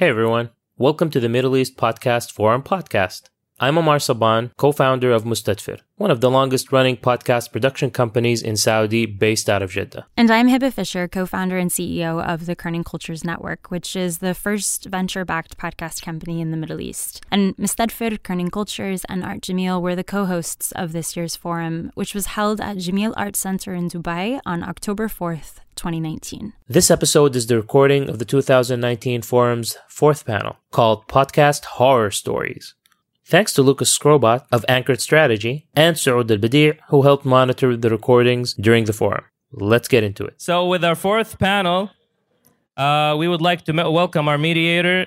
Hey everyone, welcome to the Middle East Podcast Forum podcast. I'm Omar Saban, co-founder of Mustadfir, one of the longest running podcast production companies in Saudi based out of Jeddah. And I'm Hebah Fisher, co founder and CEO of the Kerning Cultures Network, which is the first venture backed podcast company in the Middle East. And Mustadfir, Kerning Cultures, and Art Jameel were the co hosts of this year's forum, which was held at Jameel Art Center in Dubai on October 4th, 2019. This episode is the recording of the 2019 forum's fourth panel called Podcast Horror Stories. Thanks to Lucas Skrobat of Anchored Strategy and Saud Albadeea, who helped monitor the recordings during the forum. Let's get into it. So, with our fourth panel, uh, we would like to me- welcome our mediator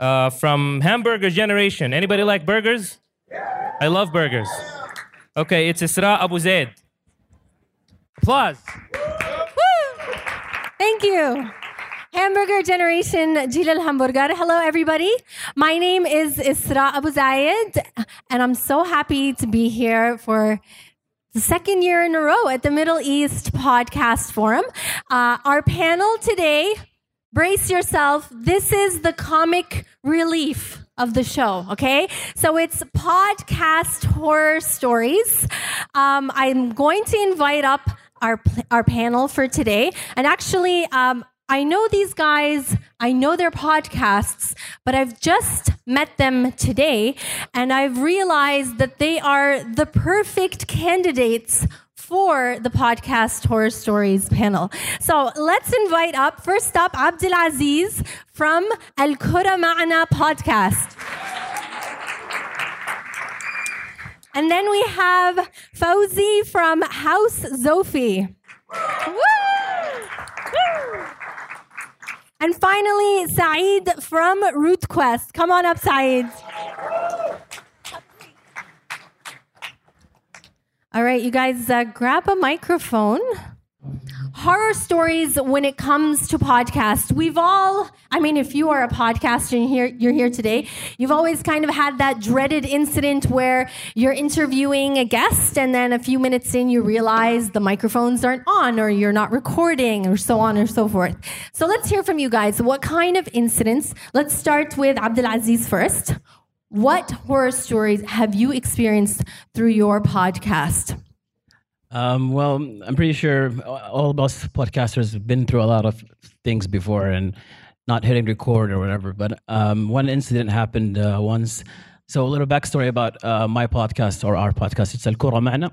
uh, from Hamburger Generation. Anybody like burgers? I love burgers. Okay, it's Isra Abu Zayed. Applause. Thank you. Hamburger Generation Jilal Hamburger. Hello, everybody. My name is Isra Abu Zayed, and I'm so happy to be here for the second year in a row at the Middle East Podcast Forum. Uh, our panel today, brace yourself. This is the comic relief of the show, okay? So it's podcast horror stories. Um, I'm going to invite up our our panel for today, and actually, um, I know these guys. I know their podcasts, but I've just met them today, and I've realized that they are the perfect candidates for the podcast horror stories panel. So let's invite up first up Abdul Aziz from Al Kura Ma'ana podcast. And then we have Fowzi from House Zofi. Woo! And finally, Saeed from Root Quest. Come on up, Saeed. All right, you guys, uh, grab a microphone. Horror stories when it comes to podcasts. We've all, I mean, if you are a podcaster and here, you're here today, you've always kind of had that dreaded incident where you're interviewing a guest and then a few minutes in you realize the microphones aren't on or you're not recording or so on or so forth. So let's hear from you guys. What kind of incidents? Let's start with Abdulaziz first. What horror stories have you experienced through your podcast? Um, well, I'm pretty sure all of us podcasters have been through a lot of things before and not hitting record or whatever. But um, one incident happened uh, once. So a little backstory about uh, my podcast or our podcast. It's Al Kura Ma'na.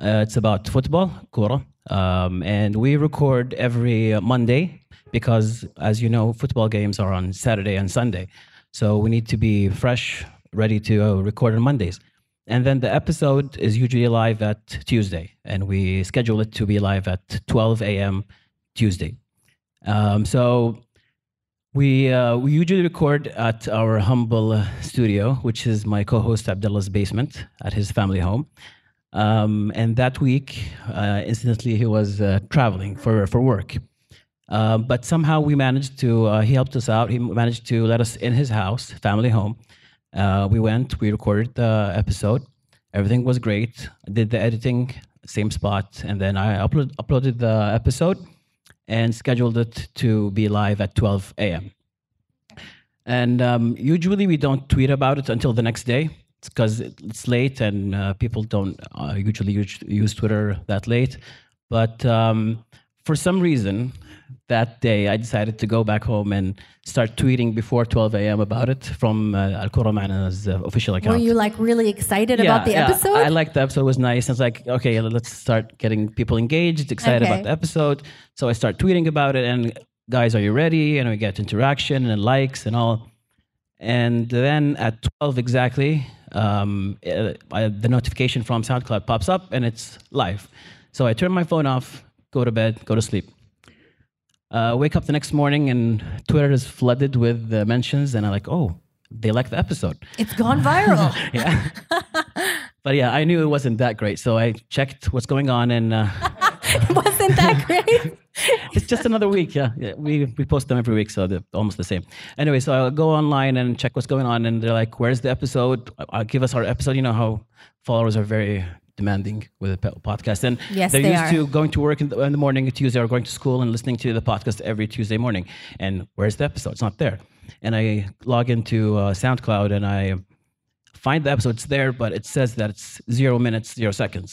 Uh, it's about football, Kura. Um, and we record every Monday because, as you know, football games are on Saturday and Sunday. So we need to be fresh, ready to uh, record on Mondays. And then the episode is usually live at Tuesday, and we schedule it to be live at 12 a.m. Tuesday. Um, so we uh, we usually record at our humble uh, studio, which is my co-host Abdullah's basement at his family home. Um, and that week, uh, incidentally, he was uh, traveling for for work. Uh, but somehow we managed to. Uh, he helped us out. He managed to let us in his house, family home. Uh, we went, we recorded the episode. Everything was great. I did the editing, same spot, and then I upload, uploaded the episode and scheduled it to be live at 12 a.m. And um, usually we don't tweet about it until the next day because it's late and uh, people don't uh, usually use, use Twitter that late. But um, for some reason, that day I decided to go back home and start tweeting before 12 a.m. about it from uh, Al Kura Ma'na's uh, official account. Were you like really excited about the episode? I liked the episode. It was nice. I was like, okay, let's start getting people engaged, excited Okay. about the episode. So I start tweeting about it and guys, are you ready? And we get interaction and likes and all. And then at 12 exactly, um, uh, I- the notification from SoundCloud pops up and it's live. So I turn my phone off, go to bed, go to sleep. Uh, wake up the next morning and Twitter is flooded with uh, mentions, and I'm like, oh, they like the episode. it's gone viral. Yeah. but yeah, I knew it wasn't that great. So I checked what's going on, and uh, Wasn't that great? it's just another week. Yeah. yeah we, we post them every week, so they're almost the same. Anyway, so I'll go online and check what's going on, and they're like, where's the episode? I'll give us our episode. You know how followers are very demanding with a podcast. And Yes, they're they used are. to going to work in the, in the morning Tuesday or going to school and listening to the podcast every Tuesday morning. And where's the episode? It's not there. and I log into uh, SoundCloud and I find the episode. It's there, but it says that it's zero minutes, zero seconds,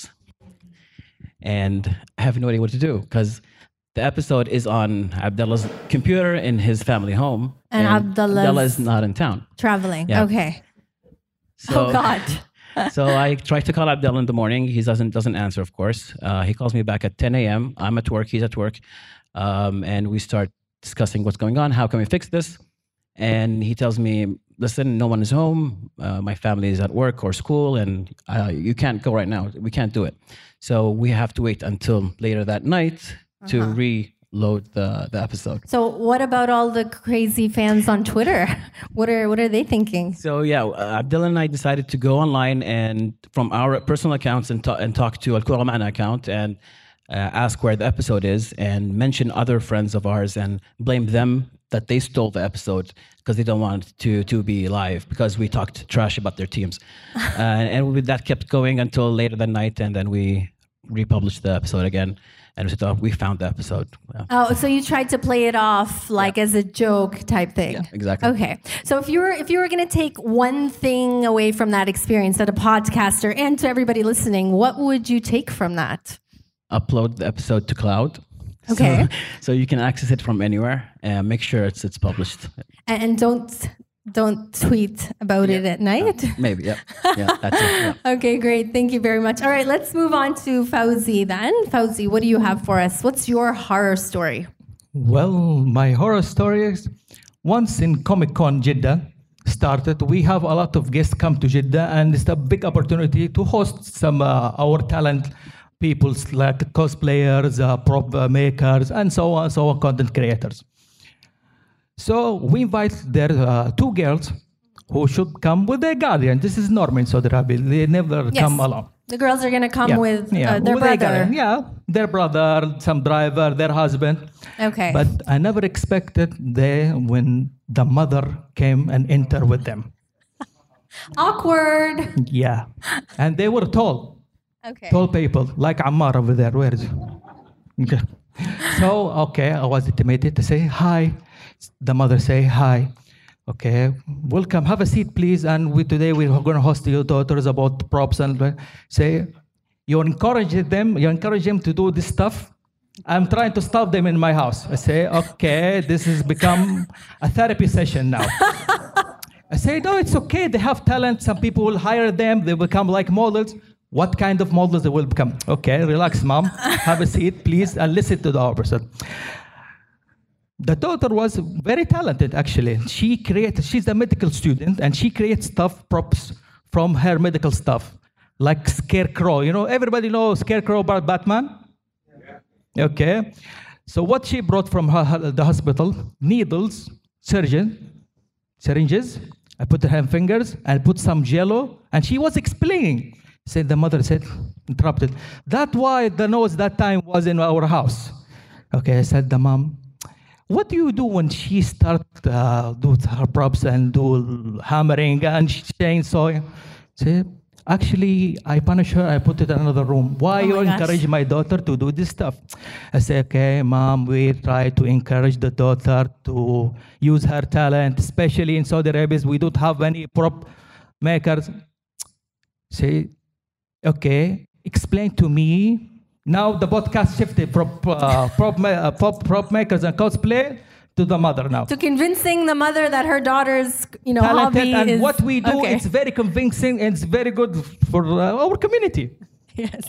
and I have no idea what to do because the episode is on Abdullah's computer in his family home, And Abdullah's- Abdullah is not in town. Traveling. Yeah. Okay. So, oh God. So I try to call Abdel in the morning. He doesn't doesn't answer, of course. Uh, he calls me back at 10 a.m. I'm at work. He's at work, um, and we start discussing what's going on. How can we fix this? And he tells me, "Listen, no one is home. Uh, my family is at work or school, and uh, you can't go right now. We can't do it. So we have to wait until later that night to reload the the episode." So what about all the crazy fans on Twitter? What are what are they thinking? So yeah, uh, Abdullah and I decided to go online and from our personal accounts and, ta- and talk to Al Kura account and uh, ask where the episode is and mention other friends of ours and blame them that they stole the episode because they don't want to to be live because we talked trash about their teams, uh, and we, that kept going until later that night and then we republished the episode again and we said, oh, we found the episode. Yeah, Oh, so you tried to play it off like as a joke type thing. Yeah, exactly. Okay. So if you were if you were going to take one thing away from that experience that a podcaster and to everybody listening, what would you take from that? Upload the episode to cloud. Okay. So, so you can access it from anywhere and make sure it's it's published. And don't don't tweet about it at night. Maybe, yeah. Yeah, that's it. Yeah. Okay, great. Thank you very much. All right, let's move on to Fowzi then. Fowzi, what do you have for us? What's your horror story? Well, my horror stories. Once in Comic Con Jeddah started, we have a lot of guests come to Jeddah, and it's a big opportunity to host some uh, our talent people like cosplayers, uh, prop uh, makers, and so on, so on, content creators. So we invite their uh, two girls who should come with their guardian. This is normal in Saudi Arabia. They never come alone. The girls are going to come Yeah, with yeah, uh, their with brother. guardian. Yeah, their brother, some driver, their husband. Okay. But I never expected they when the mother came and entered with them. Awkward. Yeah, and they were tall, Okay. tall people like Ammar over there. Where is he? Okay. So okay, I was intimidated to say hi. The mother say hi. Okay, welcome. Have a seat, please. And we today we're going to host your daughters about props and uh, say you encourage them. You encourage them to do this stuff. I'm trying to stop them in my house. I say, okay, this has become a therapy session now. I say, no, it's okay. They have talent. Some people will hire them. They become like models. What kind of models they will become? Okay, relax, mom. Have a seat, please, and listen to the person. The daughter was very talented, actually. She created, she's a medical student, and she creates stuff, props from her medical stuff, like Scarecrow. You know, everybody knows Scarecrow about Batman? Okay. So what she brought from her, the hospital, needles, surgeon, syringes. I put her hand fingers and put some jello, and she was explaining. Said the mother said, interrupted. That's why the nose that time was in our house. Okay, I said the mom. What do you do when she starts uh, do her props and do hammering and chainsaw? Say, actually, I punish her. I put it in another room. Why Oh you gosh. encourage my daughter to do this stuff? I say, okay, mom, we try to encourage the daughter to use her talent, especially in Saudi Arabia. We don't have any prop makers. Say, okay, explain to me. Now the podcast shifted from uh, prop, ma- uh, prop, prop makers and cosplay to the mother now. to convincing the mother that her daughter's, you know, Talented, hobby and is what we do, Okay. it's very convincing and it's very good for uh, our community. yes.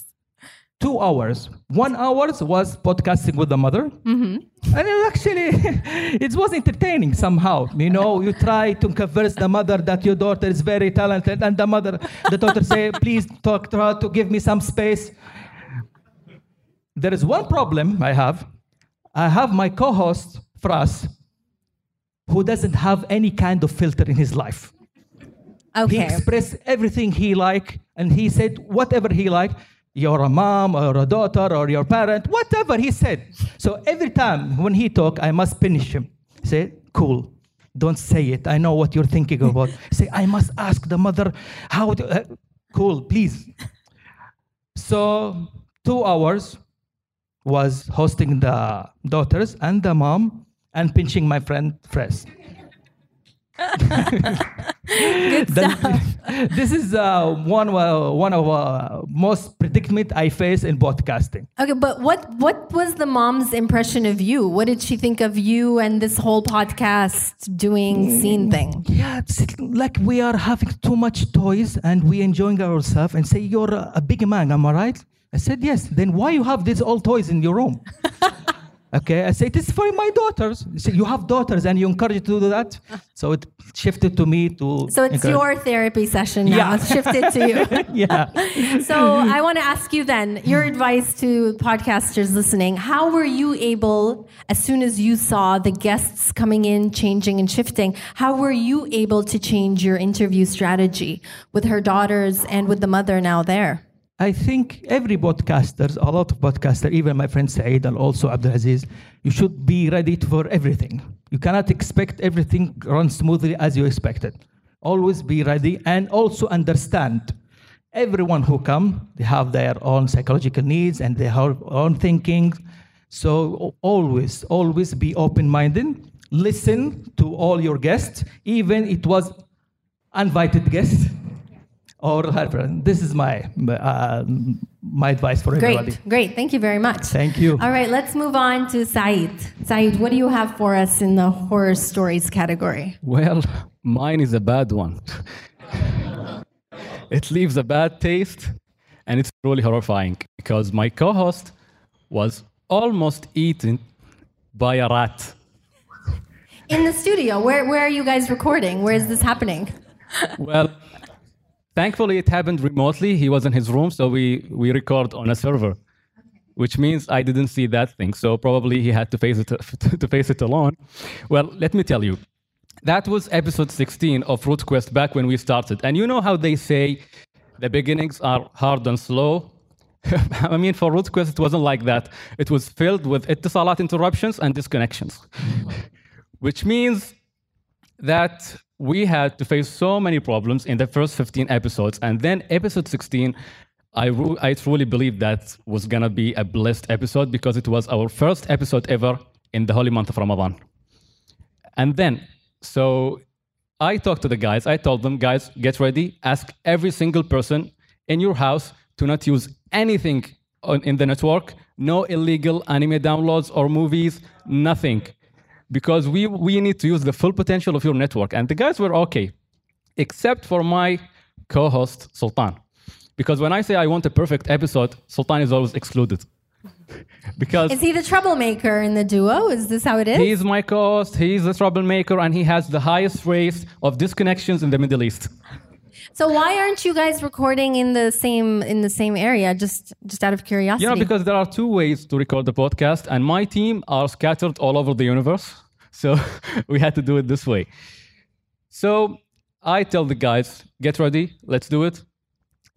two hours. One hours was podcasting with the mother, Mm-hmm. and it actually it was entertaining somehow. You know, you try to convince the mother that your daughter is very talented, and the mother, the daughter say, "Please talk to her to give me some space." There is one problem I have. I have my co-host Fras, who doesn't have any kind of filter in his life. Okay. He expressed everything he like, and he said whatever he like. You're a mom or a daughter or your parent, whatever he said. So every time when he talk, I must finish him. Say, cool. Don't say it. I know what you're thinking about. say, I must ask the mother how. To, uh, cool, please. So two hours was hosting the daughters and the mom and pinching my friend Fres. Good stuff. this is uh, one, uh, one of uh, most predicament I face in broadcasting. Okay, but what what was the mom's impression of you? What did she think of you and this whole podcast doing scene thing? Yeah, it's like we are having too much toys and we enjoying ourselves and say, you're a big man, am I right? I said, yes. Then why you have these old toys in your room? okay, I said, it's for my daughters. Said, you have daughters and you encourage to do that? So it shifted to me to... So it's encourage- your therapy session now. Yeah. It's shifted to you. Yeah. So I want to ask you then your mm-hmm. advice to podcasters listening. How were you able, as soon as you saw the guests coming in, changing and shifting, how were you able to change your interview strategy with her daughters and with the mother now there? I think every podcaster, a lot of podcasters, even my friend Saeed and also Abdulaziz, you should be ready for everything. You cannot expect everything run smoothly as you expected. Always be ready and also understand. Everyone who come, they have their own psychological needs and have own thinking. So always, always be open-minded. Listen to all your guests, even it was invited guests or her. This is my uh, my advice for everybody. Great, great. Thank you very much. Thank you. All right, let's move on to Saeed. Saeed, what do you have for us in the horror stories category? Well, mine is a bad one. it leaves a bad taste, and it's truly horrifying because my co host was almost eaten by a rat. In the studio, where, where are you guys recording? Where is this happening? Well, thankfully, it happened remotely. He was in his room, so we, we record on a server, which means I didn't see that thing. So probably he had to face it to face it alone. Well, let me tell you, that was episode 16 of Root Quest back when we started. And you know how they say the beginnings are hard and slow? I mean, for Root Quest, it wasn't like that. It was filled with Etisalat interruptions and disconnections, which means that we had to face so many problems in the first 15 episodes. And then episode 16, I, I truly believe that was going to be a blessed episode because it was our first episode ever in the holy month of Ramadan. And then, so I talked to the guys. I told them, guys, get ready. Ask every single person in your house to not use anything on, in the network. No illegal anime downloads or movies, nothing. Because we, we need to use the full potential of your network. And the guys were okay, except for my co host, Sultan. Because when I say I want a perfect episode, Sultan is always excluded. because Is he the troublemaker in the duo? Is this how it is? He's my co-host. He's the troublemaker, and he has the highest rate of disconnections in the Middle East. So why aren't you guys recording in the same in the same area? Just just out of curiosity. You know, because there are two ways to record the podcast, and my team are scattered all over the universe, so we had to do it this way. So I tell the guys, get ready, let's do it.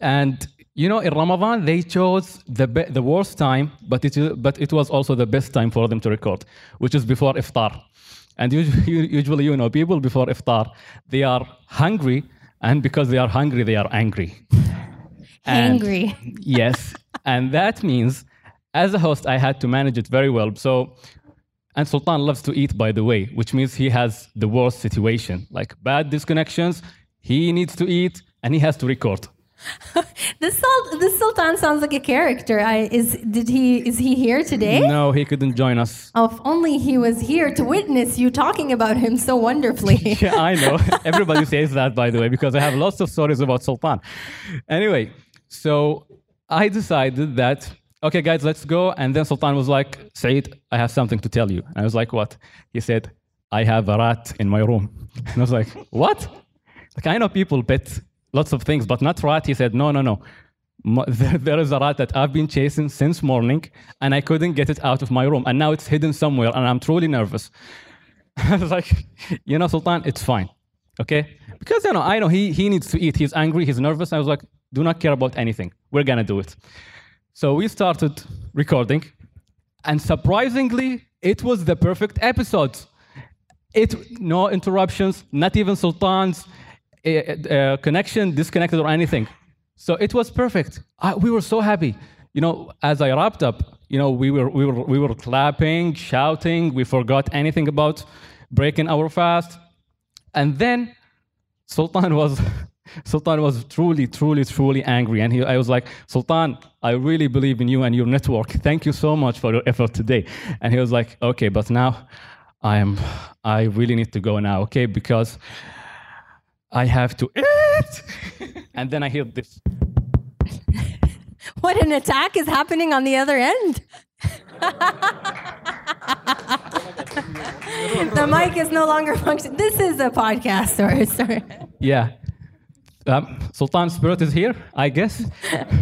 And you know, in Ramadan they chose the be- the worst time, but it but it was also the best time for them to record, which is before iftar. And usually, usually, you know, people before iftar they are hungry, and because they are hungry, they are angry. Angry. yes. And that means, as a host, I had to manage it very well. So, and Sultan loves to eat, by the way, which means he has the worst situation like bad disconnections. He needs to eat and he has to record. This Sul- this Sultan sounds like a character. I is did he is he here today? No, he couldn't join us. Oh, if only he was here to witness you talking about him so wonderfully. Yeah, I know. Everybody says that, by the way, because I have lots of stories about Sultan. Anyway, so I decided that, okay, guys, let's go. And then Sultan was like, Said, I have something to tell you. And I was like, what? He said, I have a rat in my room. And I was like, what? Like, I know people pet lots of things, but not rat. He said, no, no, no. There is a rat that I've been chasing since morning, and I couldn't get it out of my room. And now it's hidden somewhere, and I'm truly nervous. I was like, you know, Sultan, it's fine. Okay? Because, you know, I know he, he needs to eat. He's angry, he's nervous. I was like, do not care about anything. We're to do it. So we started recording, and surprisingly, it was the perfect episode. It no interruptions, not even Sultan's uh, connection disconnected or anything. So it was perfect. I, we were so happy. You know, as I wrapped up, you know, we were we were we were clapping, shouting. We forgot anything about breaking our fast. And then Sultan was Sultan was truly, truly, truly angry. And he, I was like, Sultan, I really believe in you and your network. Thank you so much for your effort today. And he was like, okay, but now I am I really need to go now, okay? Because I have to eat. and then I hear this. What an attack is happening on the other end. the mic is no longer functioning. This is a podcast, sorry, sorry. Yeah. Um, Sultan Spirit is here, I guess.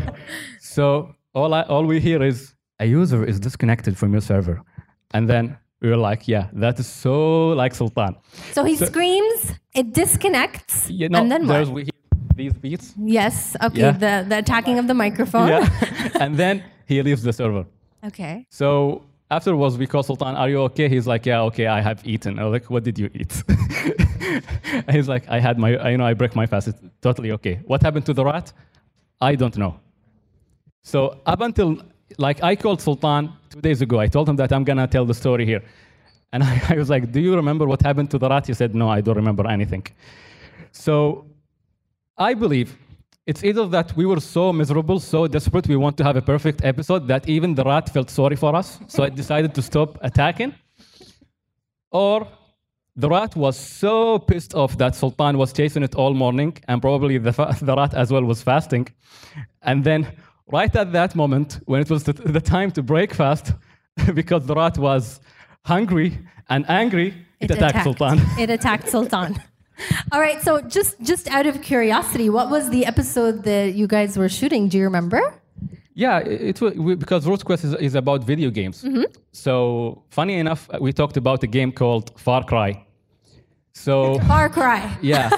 so all, I, all we hear is a user is disconnected from your server. And then we were like, yeah, that is so like Sultan. So he screams, it disconnects, You know, and then there's what? we these beats. Yes, okay, Yeah. the, the attacking of the microphone. Yeah. and then he leaves the server. Okay. So afterwards, we call Sultan, are you okay? He's like, yeah, okay, I have eaten. I was like, what did you eat? And He's like, I had my, you know, I break my fast. It's totally okay. What happened to the rat? I don't know. So up until, like, I called Sultan two days ago. I told him that I'm gonna tell the story here. And I, I was like, do you remember what happened to the rat? He said, no, I don't remember anything. So I believe it's either that we were so miserable, so desperate, we want to have a perfect episode that even the rat felt sorry for us, so it decided to stop attacking. Or the rat was so pissed off that Sultan was chasing it all morning, and probably the, the rat as well was fasting. And then, right at that moment, when it was the, time to break fast, because the rat was hungry and angry, it, attacked, Sultan. It attacked Sultan. All right, so just just out of curiosity, what was the episode that you guys were shooting? Do you remember? Yeah, it, it because Root Quest is, is about video games. Mm-hmm. So funny enough, we talked about a game called Far Cry. So Far Cry. yeah,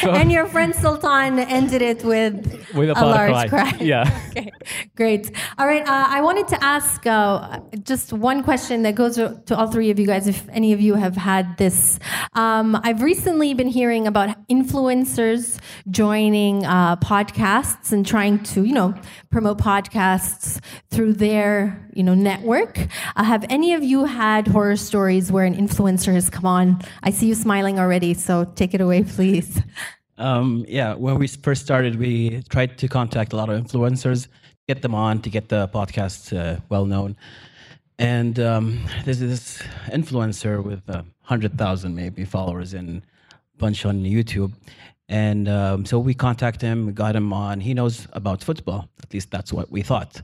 so, And your friend Sultan ended it with, with a, a large Cry. cry. Yeah. Okay, great. All right, uh, I wanted to ask uh, just one question that goes to to all three of you guys, if any of you have had this. Um, I've recently been hearing about influencers joining uh, podcasts and trying to, you know, promote podcasts through their, you know, network. Uh, have any of you had horror stories where an influencer has come on? I see you smiling already, so take it away, please. Um, yeah, when we first started, we tried to contact a lot of influencers, get them on to get the podcast uh, well known. And um, there's this influencer with uh, 100,000 maybe followers and a bunch on YouTube. And um, so we contacted him, got him on. He knows about football, at least that's what we thought.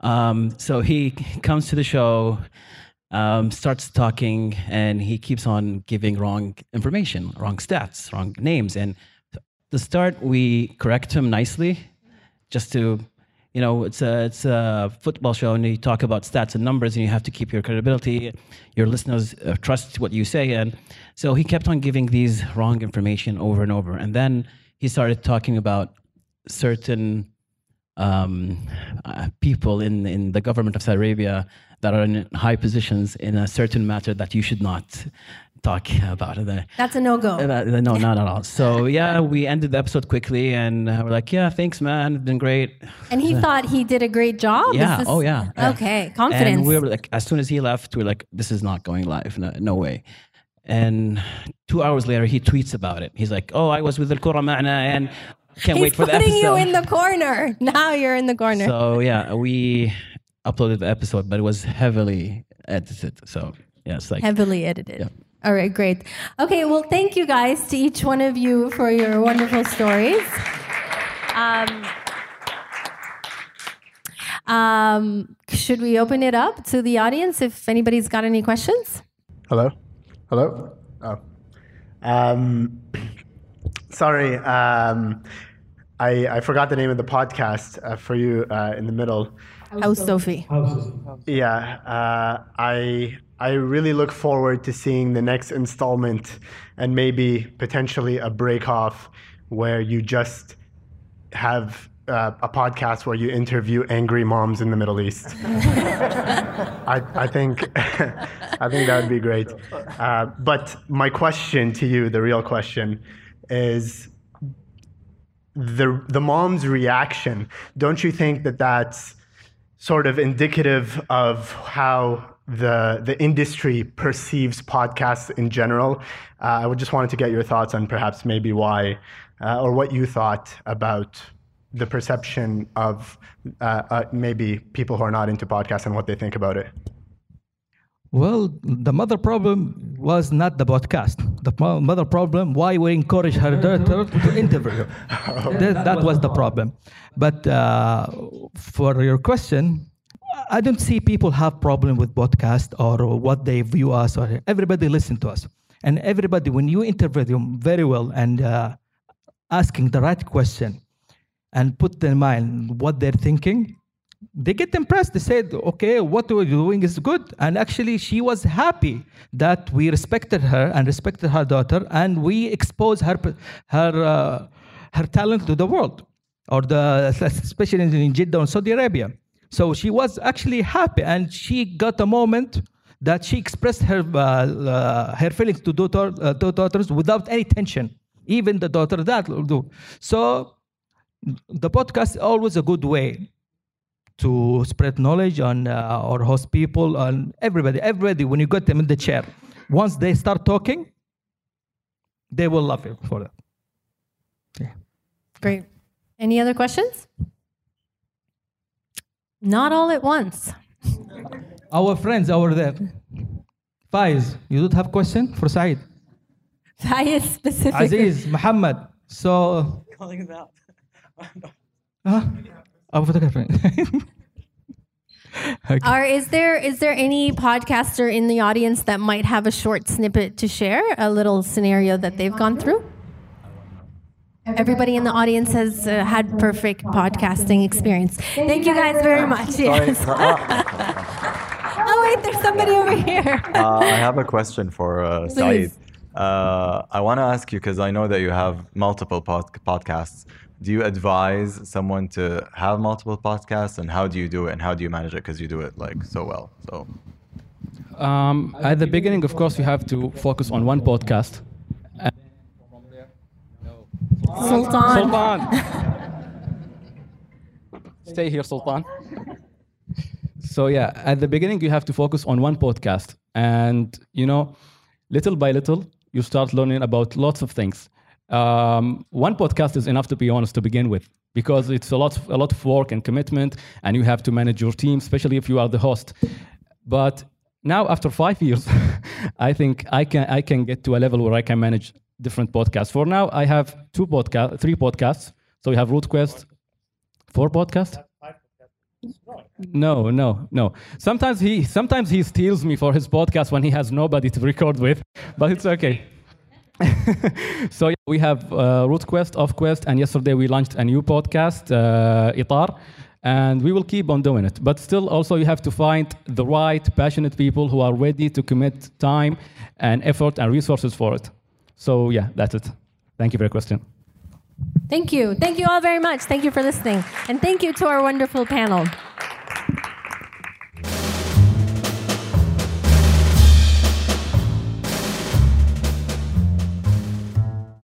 Um, so he comes to the show, um, starts talking, and he keeps on giving wrong information, wrong stats, wrong names. And to start, we correct him nicely, just to, you know, it's a it's a football show, and you talk about stats and numbers, and you have to keep your credibility. Your listeners uh, trust what you say, and so he kept on giving these wrong information over and over. And then he started talking about certain um, uh, people in, in the government of Saudi Arabia that are in high positions in a certain matter that you should not talk about. it. That's a no go. no, not at all. So yeah, we ended the episode quickly, and we're like, "Yeah, thanks, man. It's been great." And he thought he did a great job. Yeah. Oh yeah. Okay. Confidence. And we were like, as soon as he left, we are like, "This is not going live. No, no way." And two hours later, he tweets about it. He's like, "Oh, I was with Al Kura Ma'na, and can't He's wait for the putting episode." you in the corner. Now you're in the corner. So yeah, we uploaded the episode, but it was heavily edited. So yeah, it's like Heavily edited. Yeah. All right, great. Okay, well, thank you guys to each one of you for your wonderful stories. Um, um, should we open it up to the audience if anybody's got any questions? Hello? Hello? Oh. Um, sorry, um, I, I forgot the name of the podcast uh, for you uh, in the middle. House Zofi? Yeah, uh, I I really look forward to seeing the next installment and maybe potentially a break off where you just have uh, a podcast where you interview angry moms in the Middle East. I, I think I think that would be great. Uh, but my question to you, the real question, is the the mom's reaction. Don't you think that that's sort of indicative of how the the industry perceives podcasts in general. Uh, I would just wanted to get your thoughts on perhaps maybe why uh, or what you thought about the perception of uh, uh, maybe people who are not into podcasts and what they think about it. Well, the mother problem was not the podcast. The mother problem, why we encourage her daughter to interview. that, that was the problem. But uh, for your question, I don't see people have problem with podcast or what they view us or everybody listen to us. And everybody, when you interview them very well and uh, asking the right question and put in mind what they're thinking, they get impressed. They said, okay, what we're doing is good. And actually, she was happy that we respected her and respected her daughter, and we exposed her, her, uh, her talent to the world, or the, especially in Jeddah and Saudi Arabia. So she was actually happy, and she got a moment that she expressed her, uh, uh, her feelings to, daughter, uh, to daughters without any tension. Even the daughter that will do. So the podcast is always a good way to spread knowledge on uh, or host people and everybody everybody when you got them in the chair once they start talking they will love you for that yeah. Great. Any other questions? Not all at once. our friends over there Faiz you don't have question for Saeed Fayez specific. Aziz Muhammad so calling him out. huh? our photographer okay. Are is there is there any podcaster in the audience that might have a short snippet to share, a little scenario that they've gone through? Everybody in the audience has uh, had perfect podcasting experience. Thank you guys very much. Yes. oh wait, there's somebody over here. uh, I have a question for uh, Saeed. Please. Uh, I want to ask you because I know that you have multiple pod- podcasts. Do you advise someone to have multiple podcasts, and how do you do it, and how do you manage it? Because you do it like so well. So Um, at the beginning, of course, you have to focus on one podcast. Sultan. Sultan. Stay here, Sultan. So yeah, at the beginning you have to focus on one podcast, and you know, little by little you start learning about lots of things. Um, one podcast is enough to be honest to begin with, because it's a lot, a lot of work and commitment, and you have to manage your team, especially if you are the host. But now, after five years, I think I can I can get to a level where I can manage different podcasts. For now, I have two podcast, three podcasts. So we have Root Quest, four podcasts. No, no, no. Sometimes he sometimes he steals me for his podcast when he has nobody to record with, but it's okay. so yeah, we have uh, Root Quest, Off Quest, and yesterday we launched a new podcast, uh, Itar, and we will keep on doing it. But still, also you have to find the right passionate people who are ready to commit time and effort and resources for it. So yeah, that's it. Thank you for your question. Thank you. Thank you all very much. Thank you for listening. And thank you to our wonderful panel.